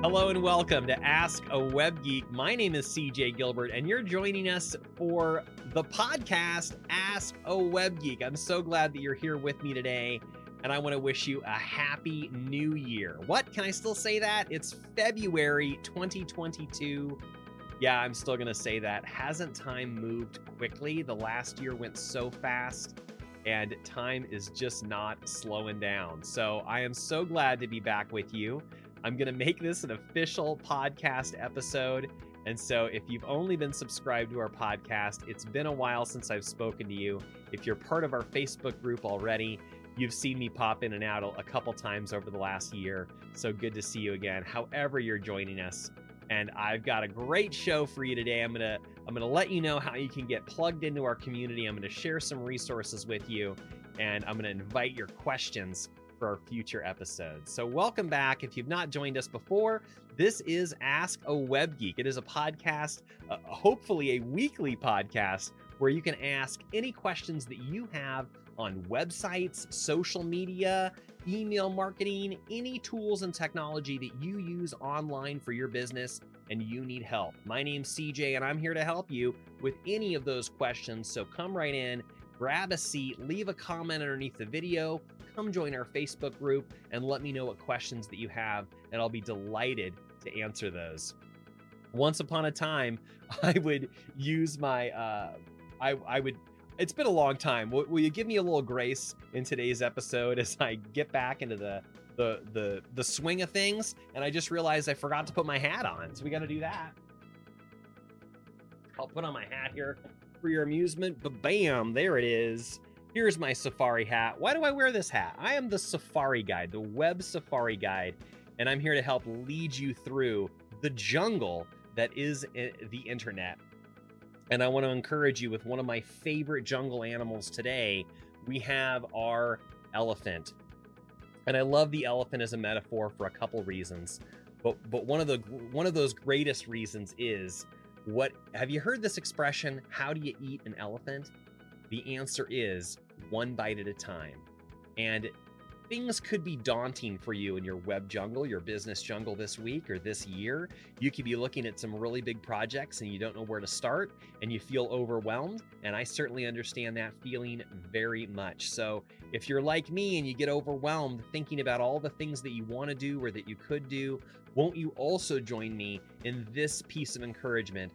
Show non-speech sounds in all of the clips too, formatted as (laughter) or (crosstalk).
Hello and welcome to Ask a Web Geek. My name is CJ Gilbert, and you're joining us for the podcast Ask a Web Geek. I'm so glad that you're here with me today, and I want to wish you a happy new year. What? Can I still say that? It's February 2022. Yeah, I'm still going to say that. Hasn't time moved quickly? The last year went so fast, and time is just not slowing down. So I am so glad to be back with you. I'm going to make this an official podcast episode. And so, if you've only been subscribed to our podcast, it's been a while since I've spoken to you. If you're part of our Facebook group already, you've seen me pop in and out a couple times over the last year. So, good to see you again, however, you're joining us. And I've got a great show for you today. I'm to I'm to let you know how you can get plugged into our community. I'm to share some resources with you and I'm to invite your questions for our future episodes. So, welcome back. If you've not joined us before, this is Ask a Web Geek. It is a podcast, uh, hopefully a weekly podcast, where you can ask any questions that you have on websites, social media, email marketing, any tools and technology that you use online for your business and you need help. My name's CJ, and I'm here to help you with any of those questions. So, come right in grab a seat, leave a comment underneath the video, come join our Facebook group and let me know what questions that you have, and I'll be delighted to answer those. Once upon a time, (laughs) I would use my, uh, I, I would, it's been a long time. Will, will you give me a little grace in today's episode (laughs) as I get back into the, the, the, the swing of things? And I just realized I forgot to put my hat on. So we got to do that. I'll put on my hat here for your amusement, but bam, there it is. Here's my safari hat. Why do I wear this hat? I am the safari guide, the web safari guide, and I'm here to help lead you through the jungle that is eh, the internet. And I want to encourage you with one of my favorite jungle animals today. We have our elephant. And I love the elephant as a metaphor for a couple reasons. But but one of the one of those greatest reasons is what have you heard this expression? How do you eat an elephant? The answer is one bite at a time. And things could be daunting for you in your web jungle, your business jungle this week or this year. You could be looking at some really big projects and you don't know where to start and you feel overwhelmed. And I certainly understand that feeling very much. So, if you're like me and you get overwhelmed thinking about all the things that you want to do or that you could do, won't you also join me in this piece of encouragement?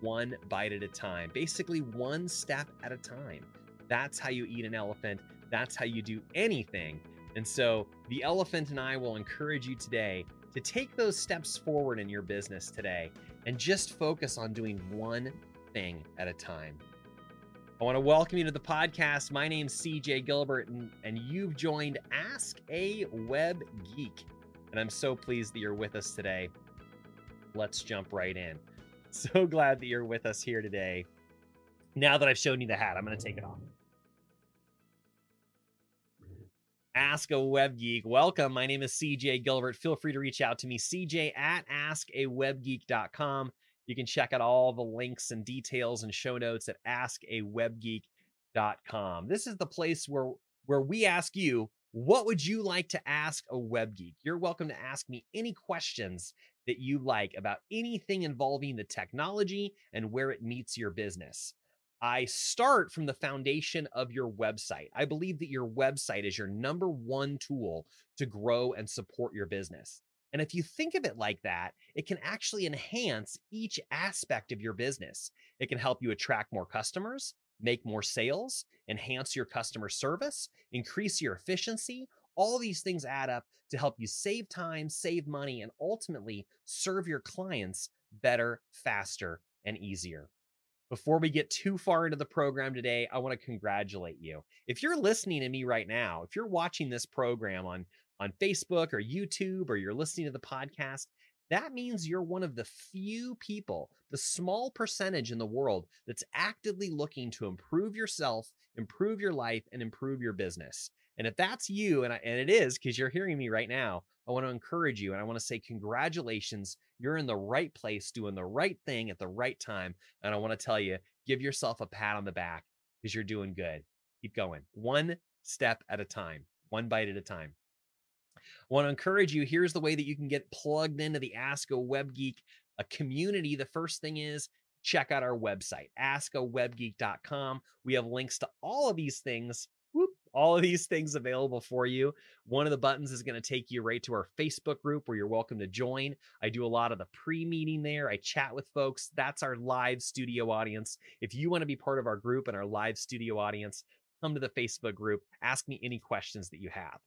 One bite at a time, basically, one step at a time. That's how you eat an elephant. That's how you do anything and so the elephant and I will encourage you today to take those steps forward in your business today and just focus on doing one thing at a time. I want to welcome you to the podcast. My name's CJ Gilbert, and, and you've joined Ask a Web Geek. And I'm so pleased that you're with us today. Let's jump right in. (laughs) So glad that you're with us here today. Now that I've shown you the hat, I'm going to take it off. Ask a Web Geek. Welcome. My name is CJ Gilbert. Feel free to reach out to me, CJ at askawebgeek.com. You can check out all the links and details and show notes at askawebgeek.com. This is the place where where we ask you, what would you like to ask a web geek? You're welcome to ask me any questions that you like about anything involving the technology and where it meets your business. I start from the foundation of your website. I believe that your website is your number one tool to grow and support your business. And if you think of it like that, it can actually enhance each aspect of your business. It can help you attract more customers, make more sales, enhance your customer service, increase your efficiency. All these things add up to help you save time, save money, and ultimately serve your clients better, faster, and easier. Before we get too far into the program today, I want to congratulate you. If you're listening to me right now, if you're watching this program on, on Facebook or YouTube, or you're listening to the podcast, that means you're one of the few people, the small percentage in the world that's actively looking to improve yourself, improve your life, and improve your business. And if that's you, and, I, and it is because you're hearing me right now, I want to encourage you and I want to say congratulations. You're in the right place, doing the right thing at the right time. And I want to tell you, give yourself a pat on the back because you're doing good. Keep going. One step at a time, one bite at a time. I want to encourage you. Here's the way that you can get plugged into the Ask a Web Geek a uh, community. The first thing is check out our website, askawebgeek.com. We have links to all of these things all of these things available for you. One of the buttons is going to take you right to our Facebook group where you're welcome to join. I do a lot of the pre meeting there. I chat with folks. That's our live studio audience. If you want to be part of our group and our live studio audience, come to the Facebook group. Ask me any questions that you have.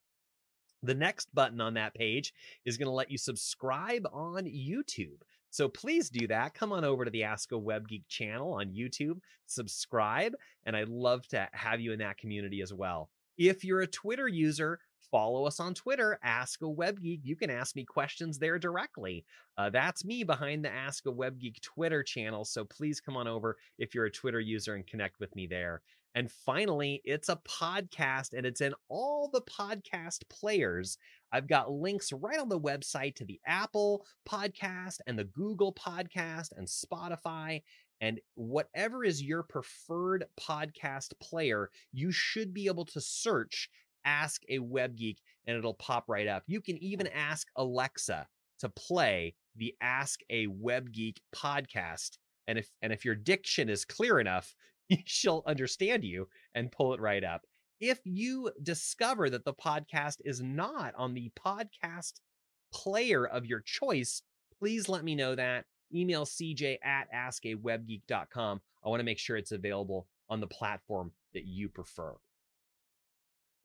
The next button on that page is going to let you subscribe on YouTube. So please do that. Come on over to the Ask a Web Geek channel on YouTube, subscribe, and I'd love to have you in that community as well. If you're a Twitter user, follow us on Twitter, Ask a Web Geek. You can ask me questions there directly. Uh, that's me behind the Ask a Web Geek Twitter channel. So please come on over if you're a Twitter user and connect with me there. And finally, it's a podcast and it's in all the podcast players. I've got links right on the website to the Apple podcast and the Google podcast and Spotify. And whatever is your preferred podcast player, you should be able to search Ask a Web Geek and it'll pop right up. You can even ask Alexa to play the Ask a Web Geek podcast. And if and if your diction is clear enough, (laughs) she'll understand you and pull it right up. If you discover that the podcast is not on the podcast player of your choice, please let me know that. Email cj at askawebgeek.com. I want to make sure it's available on the platform that you prefer.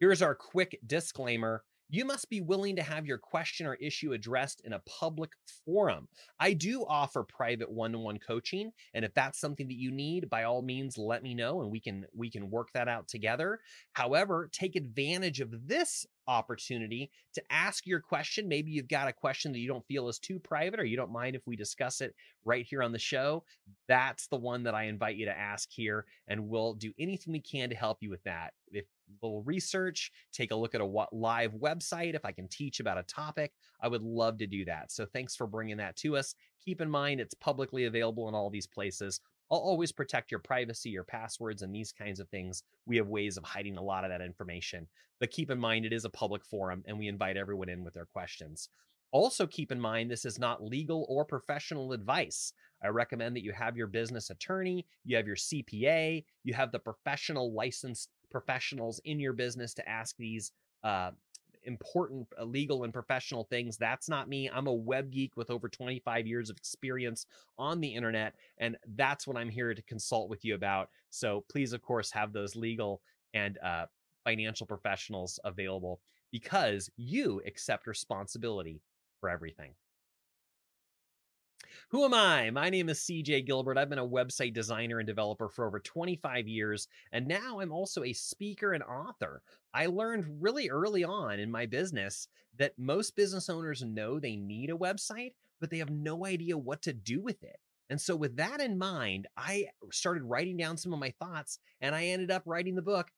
Here's our quick disclaimer you must be willing to have your question or issue addressed in a public forum. I do offer private one-on-one coaching, and if that's something that you need, by all means let me know and we can we can work that out together. However, take advantage of this opportunity to ask your question. Maybe you've got a question that you don't feel is too private or you don't mind if we discuss it right here on the show. That's the one that I invite you to ask here, and we'll do anything we can to help you with that. If a little research, take a look at a live website. If I can teach about a topic, I would love to do that. So thanks for bringing that to us. Keep in mind, it's publicly available in all these places. I'll always protect your privacy, your passwords, and these kinds of things. We have ways of hiding a lot of that information. But keep in mind, it is a public forum and we invite everyone in with their questions. Also, keep in mind, this is not legal or professional advice. I recommend that you have your business attorney, you have your CPA, you have the professional licensed professionals in your business to ask these uh, important uh, legal and professional things. That's not me. I'm a web geek with over 25 years of experience on the internet, and that's what I'm here to consult with you about. So please, of course, have those legal and uh, financial professionals available because you accept responsibility for everything. Who am I? My name is CJ Gilbert. I've been a website designer and developer for over 25 years, and now I'm also a speaker and author. I learned really early on in my business that most business owners know they need a website, but they have no idea what to do with it. And so, with that in mind, I started writing down some of my thoughts and I ended up writing the book,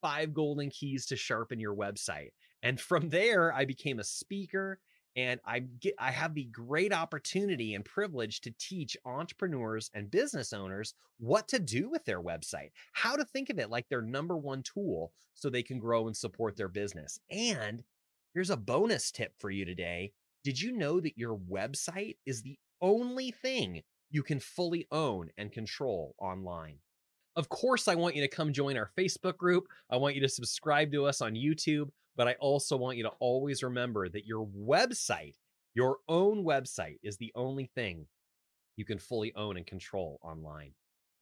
Five Golden Keys to Sharpen Your Website. And from there, I became a speaker and I get I have the great opportunity and privilege to teach entrepreneurs and business owners what to do with their website, how to think of it like their number one tool so they can grow and support their business. And here's a bonus tip for you today. Did you know that your website is the only thing you can fully own and control online? Of course, I want you to come join our Facebook group. I want you to subscribe to us on YouTube. But I also want you to always remember that your website, your own website, is the only thing you can fully own and control online.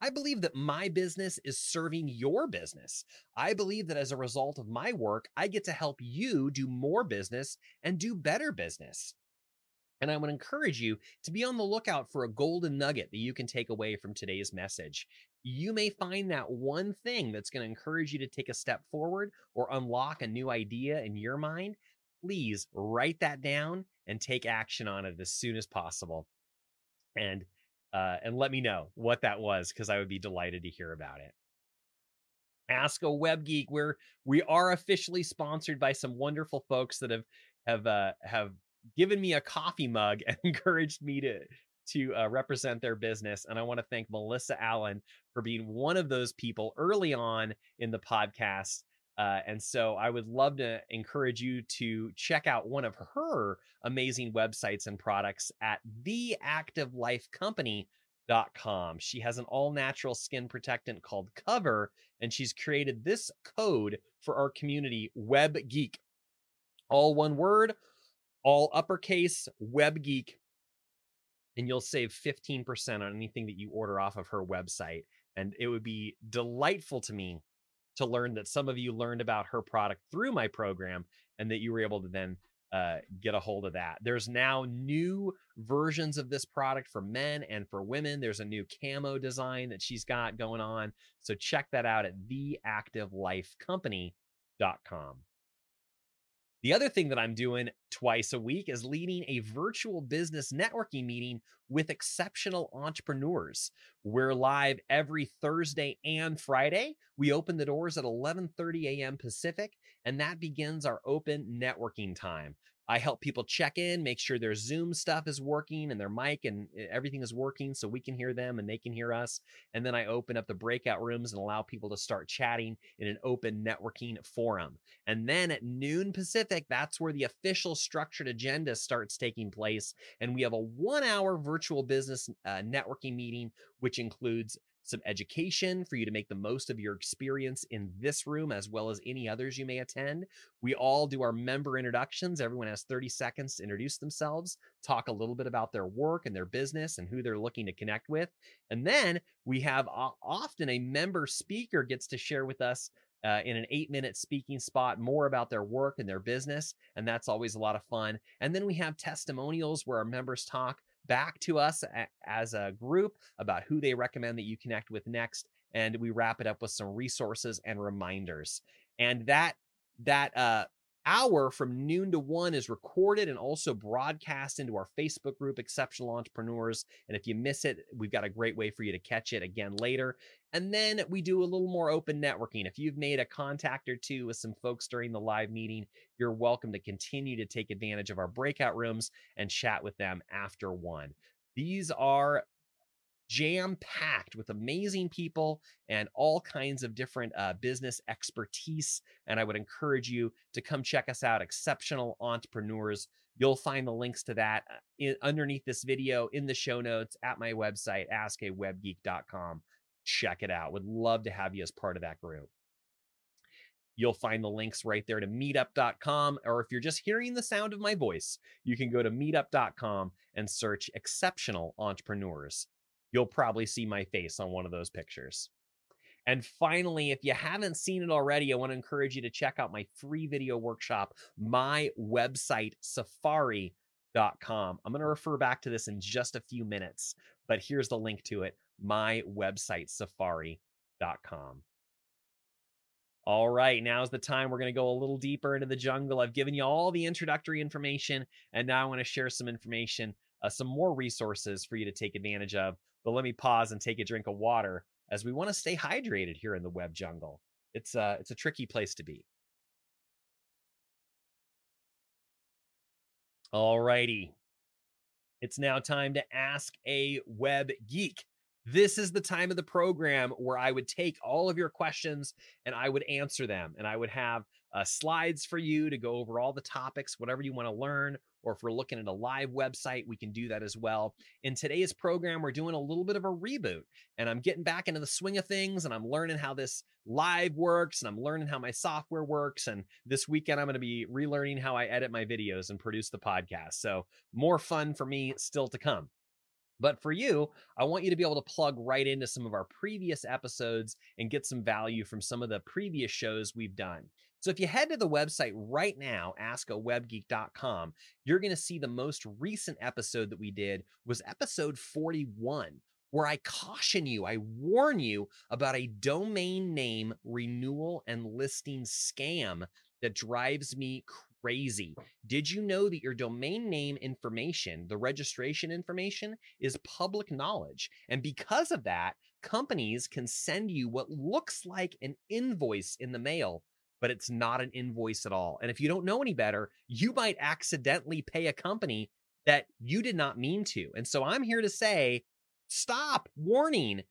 I believe that my business is serving your business. I believe that as a result of my work, I get to help you do more business and do better business. And I would encourage you to be on the lookout for a golden nugget that you can take away from today's message you may find that one thing that's going to encourage you to take a step forward or unlock a new idea in your mind. Please write that down and take action on it as soon as possible. And uh, and let me know what that was because I would be delighted to hear about it. Ask a Web Geek, where we are officially sponsored by some wonderful folks that have have uh, have given me a coffee mug (laughs) and encouraged me to to uh, represent their business. And I want to thank Melissa Allen for being one of those people early on in the podcast Uh, and so I would love to encourage you to check out one of her amazing websites and products at theactivelifecompany.com. She has an all natural skin protectant called Cover, and she's created this code for our community, Web Geek. All one word, all uppercase, Web Geek. And you'll save 15% on anything that you order off of her website. And it would be delightful to me to learn that some of you learned about her product through my program and that you were able to then uh, get a hold of that. There's now new versions of this product for men and for women. There's a new camo design that she's got going on. So check that out at theactivelifecompany.com. The other thing that I'm doing twice a week is leading a virtual business networking meeting with exceptional entrepreneurs. We're live every Thursday and Friday. We open the doors at 11:30 a.m. Pacific, and that begins our open networking time. I help people check in, make sure their Zoom stuff is working and their mic and eh, everything is working so we can hear them and they can hear us. And then I open up the breakout rooms and allow people to start chatting in an open networking forum. And then at noon Pacific, that's where the official structured agenda starts taking place. And we have a one hour virtual business uh, networking meeting, which includes some education for you to make the most of your experience in this room as well as any others you may attend. We all do our member introductions. Everyone has 30 seconds to introduce themselves, talk a little bit about their work and their business and who they're looking to connect with. And then we have uh, often a member speaker gets to share with us uh, in an eight minute speaking spot more about their work and their business. And that's always a lot of fun. And then we have testimonials where our members talk back to us a, as a group about who they recommend that you connect with next and we wrap it up with some resources and reminders. And that that uh hour from noon to one is recorded and also broadcast into our Facebook group, Exceptional Entrepreneurs. And if you miss it, we've got a great way for you to catch it again later. And then we do a little more open networking. If you've made a contact or two with some folks during the live meeting, you're welcome to continue to take advantage of our breakout rooms and chat with them after one. These are jam packed with amazing people and all kinds of different uh, business expertise. And I would encourage you to come check us out, Exceptional Entrepreneurs. You'll find the links to that uh, in, underneath this video in the show notes at my website, askawebgeek.com check it out. Would love to have you as part of that group. You'll find the links right there to meetup.com. Or if you're just hearing the sound of my voice, you can go to meetup.com and search exceptional entrepreneurs. You'll probably see my face on one of those pictures. And finally, if you haven't seen it already, I want to encourage you to check out my free video workshop, my website, safari.com. I'm going to refer back to this in just a few minutes, but here's the link to it my website, safari.com. All right, now's the time we're going to go a little deeper into the jungle. I've given you all the introductory information, and now I want to share some information, uh, some more resources for you to take advantage of. But let me pause and take a drink of water as we want to stay hydrated here in the web jungle. It's uh, it's a tricky place to be. All righty. It's now time to ask a web geek. This is the time of the program where I would take all of your questions and I would answer them. And I would have uh, slides for you to go over all the topics, whatever you want to learn. Or if we're looking at a live website, we can do that as well. In today's program, we're doing a little bit of a reboot and I'm getting back into the swing of things and I'm learning how this live works and I'm learning how my software works. And this weekend, I'm going to be relearning how I edit my videos and produce the podcast. So, more fun for me still to come. But for you, I want you to be able to plug right into some of our previous episodes and get some value from some of the previous shows we've done. So if you head to the website right now, askawebgeek.com, you're going to see the most recent episode that we did was episode 41, where I caution you, I warn you about a domain name renewal and listing scam that drives me crazy. Did you know that your domain name information, the registration information, is public knowledge? And because of that, companies can send you what looks like an invoice in the mail, but it's not an invoice at all. And if you don't know any better, you might accidentally pay a company that you did not mean to. And so I'm here to say, stop, warning.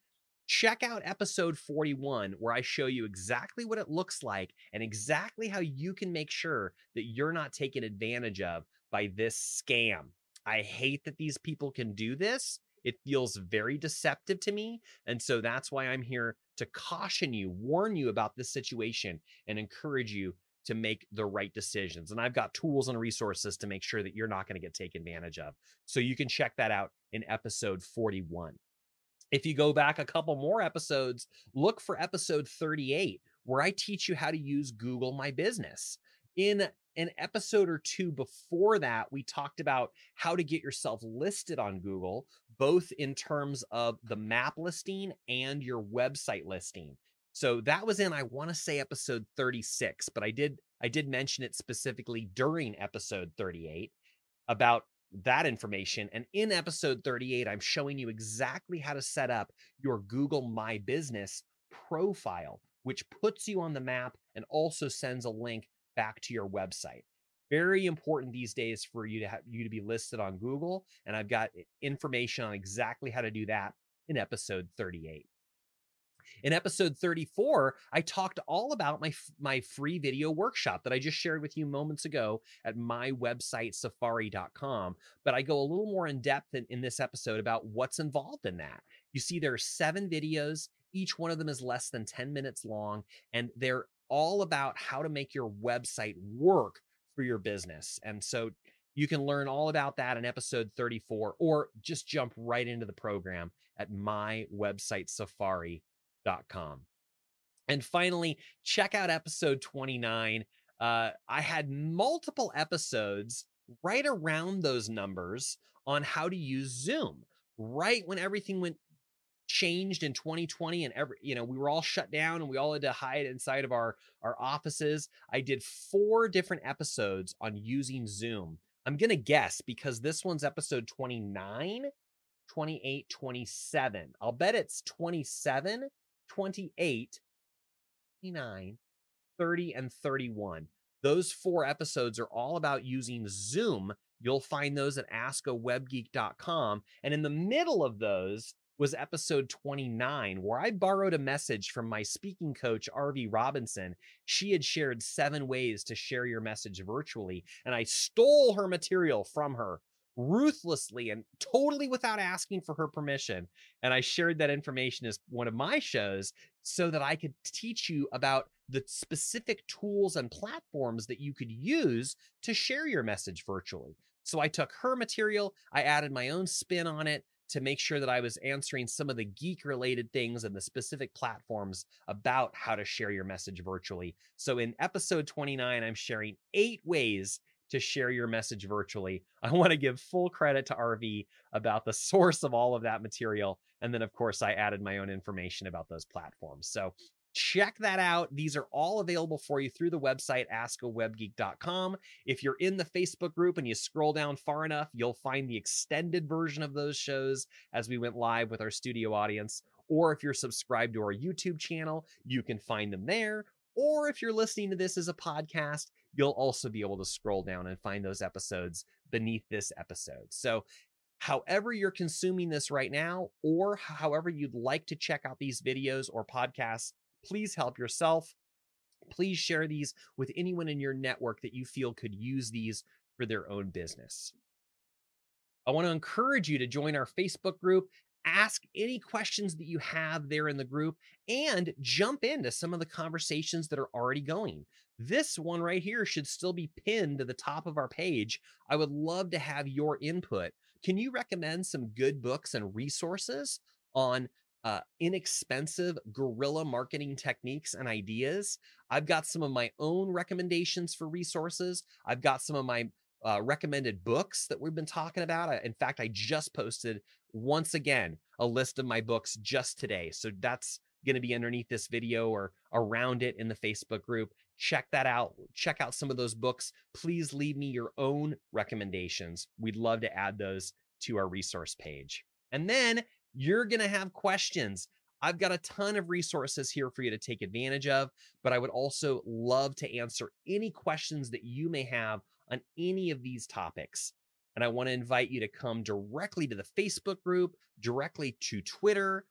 check out episode 41, where I show you exactly what it looks like and exactly how you can make sure that you're not taken advantage of by this scam. I hate that these people can do this. It feels very deceptive to me. And so that's why I'm here to caution you, warn you about this situation, and encourage you to make the right decisions. And I've got tools and resources to make sure that you're not going to get taken advantage of. So you can check that out in episode 41. If you go back a couple more episodes, look for episode 38, where I teach you how to use Google My Business. In an episode or two before that, we talked about how to get yourself listed on Google, both in terms of the map listing and your website listing. So that was in I want to say episode 36, but I did I did mention it specifically during episode 38 about that information. And in episode 38, I'm showing you exactly how to set up your Google My Business profile, which puts you on the map and also sends a link back to your website. Very important these days for you to have you to be listed on Google. And I've got information on exactly how to do that in episode 38. In episode 34, I talked all about my my free video workshop that I just shared with you moments ago at my website safari.com, but I go a little more in depth in, in this episode about what's involved in that. You see there are 7 videos, each one of them is less than 10 minutes long and they're all about how to make your website work for your business. And so you can learn all about that in episode 34 or just jump right into the program at my website safari.com. And finally, check out episode 29. Uh, I had multiple episodes right around those numbers on how to use Zoom. Right when everything went changed in 2020 and every you know we were all shut down and we all had to hide inside of our our offices. I did four different episodes on using zoom. I'm gonna guess because this one's episode 29 28 27 i'll bet it's 27 28 29 30 and 31 those four episodes are all about using zoom. You'll find those at askawebgeek.com and in the middle of those was episode 29, where I borrowed a message from my speaking coach, Arvee Robinson. She had shared seven ways to share your message virtually, and I stole her material from her ruthlessly and totally without asking for her permission. And I shared that information as one of my shows so that I could teach you about the specific tools and platforms that you could use to share your message virtually. So I took her material, I added my own spin on it, to make sure that I was answering some of the geek related things and the specific platforms about how to share your message virtually. So in episode 29, I'm sharing eight ways to share your message virtually. (laughs) I want to give full credit to Arvee about the source of all of that material. And then, of course, I added my own information about those platforms. So check that out. These are all available for you through the website askawebgeek.com. If you're in the Facebook group and you scroll down far enough, you'll find the extended version of those shows as we went live with our studio audience. Or if you're subscribed to our YouTube channel, you can find them there. Or if you're listening to this as a podcast, you'll also be able to scroll down and find those episodes beneath this episode. So however you're consuming this right now, or however you'd like to check out these videos or podcasts, Please help yourself. Please share these with anyone in your network that you feel could use these for their own business. I want to encourage you to join our Facebook group. Ask any questions that you have there in the group and jump into some of the conversations that are already going. This one right here should still be pinned to the top of our page. I would love to have your input. Can you recommend some good books and resources on uh, inexpensive guerrilla marketing techniques and ideas. I've got some of my own recommendations for resources. I've got some of my uh, recommended books that we've been talking about. In fact, I just posted once again a list of my books just today. So that's going to be underneath this video or around it in the Facebook group. Check that out. Check out some of those books. Please leave me your own recommendations. We'd love to add those to our resource page. And then you're going to have questions. I've got a ton of resources here for you to take advantage of, but I would also love to answer any questions that you may have on any of these topics. And I want to invite you to come directly to the Facebook group, directly to Twitter,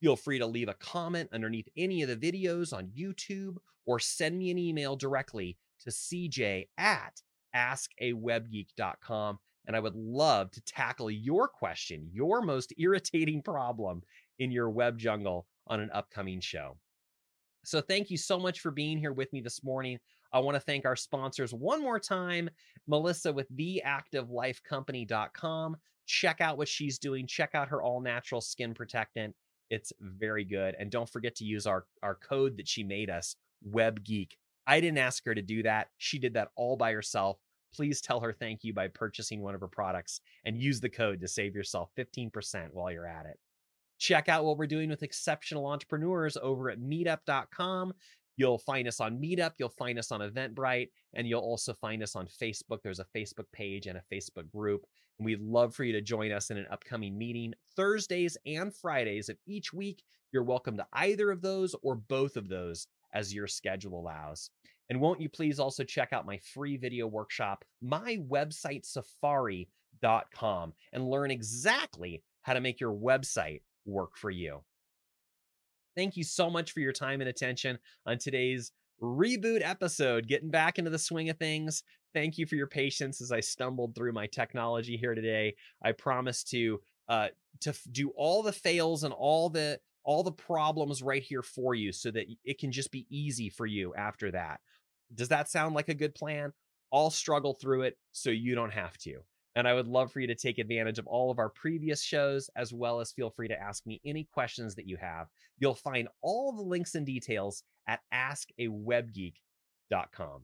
Feel free to leave a comment underneath any of the videos on YouTube or send me an email directly to cj at askawebgeek.com. And I would love to tackle your question, your most irritating problem in your web jungle on an upcoming show. So thank you so much for being here with me this morning. I want to thank our sponsors one more time Melissa with theactivelifecompany.com. Check out what she's doing. Check out her all natural skin protectant. It's very good. And don't forget to use our, our code that she made us, WebGeek. I didn't ask her to do that. She did that all by herself. Please tell her thank you by purchasing one of her products and use the code to save yourself 15% while you're at it. Check out what we're doing with exceptional entrepreneurs over at meetup.com. You'll find us on Meetup, you'll find us on Eventbrite, and you'll also find us on Facebook. There's a Facebook page and a Facebook group. And we'd love for you to join us in an upcoming meeting Thursdays and Fridays of each week. You're welcome to either of those or both of those as your schedule allows. And won't you please also check out my free video workshop, my website safari.com, and learn exactly how to make your website work for you. Thank you so much for your time and attention on today's reboot episode, getting back into the swing of things. Thank you for your patience as I stumbled through my technology here today. I promise to uh, to do all the fails and all the all the problems right here for you so that it can just be easy for you after that. Does that sound like a good plan? I'll struggle through it so you don't have to. And I would love for you to take advantage of all of our previous shows, as well as feel free to ask me any questions that you have. You'll find all the links and details at askawebgeek.com.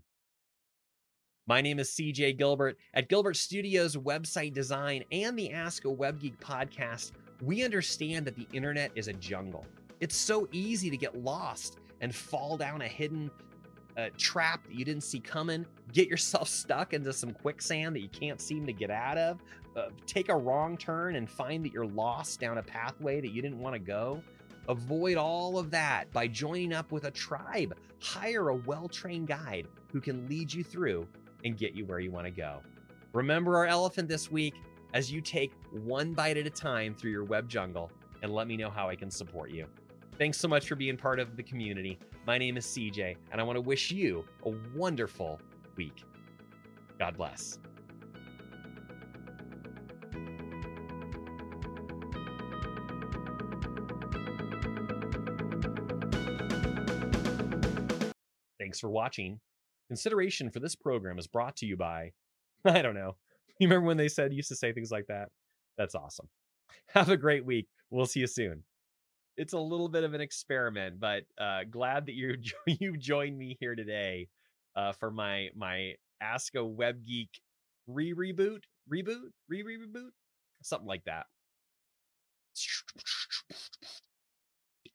My name is CJ Gilbert. At Gilbert Studios Website Design and the Ask a Web Geek podcast, we understand that the internet is a jungle. It's so easy to get lost and fall down a hidden uh, trap that you didn't see coming, get yourself (laughs) stuck into some quicksand that you can't seem to get out of, uh, take a wrong turn and find that you're lost down a pathway that you didn't want to go. Avoid all of that by joining up with a tribe. Hire a well trained guide who can lead you through and get you where you want to go. Remember our elephant this week as you take one bite at a time through your web jungle and let me know how I can support you. Thanks so much for being part of the community. My name is CJ, and I want to wish you a wonderful week. God bless. Thanks for watching. Consideration for this program is brought to you by, (laughs) I don't know. You remember when they said, used to say things like that? That's awesome. Have a great week. We'll see you soon it's a little bit of an experiment, but uh, glad that you (laughs) you joined me here today uh, for my my Ask a Web Geek re reboot, reboot, re reboot, something like that.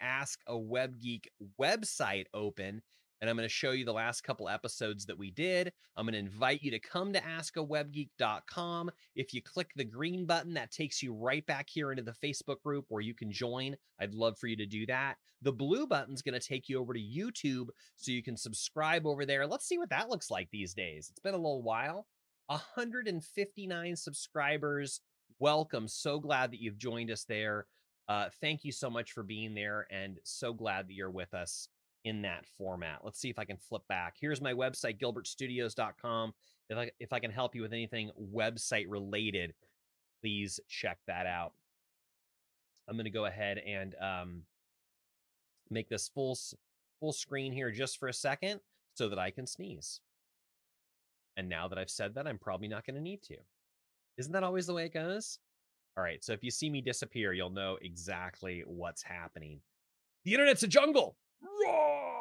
Ask a Web Geek website open and I'm going to show you the last couple episodes that we did. I'm going to invite you to come to askawebgeek.com. If you click the green button, that takes you right back here into the Facebook group where you can join. I'd love for you to do that. The blue button's going to take you over to YouTube so you can subscribe over there. Let's see what that looks like these days. It's been a little while. 159 subscribers. Welcome. So glad that you've joined us there. Uh, thank you so much for being there and so glad that you're with us in that format. Let's see if I can flip back. Here's my website, gilbertstudios.com. If I, if I can help you with anything website related, please check that out. I'm going to go ahead and um, make this full full screen here just for a second so that I can sneeze. And now that I've said that, I'm probably not going to need to. Isn't that always the way it goes? All right, so if you see me disappear, you'll know exactly what's happening. The internet's a jungle. Roar!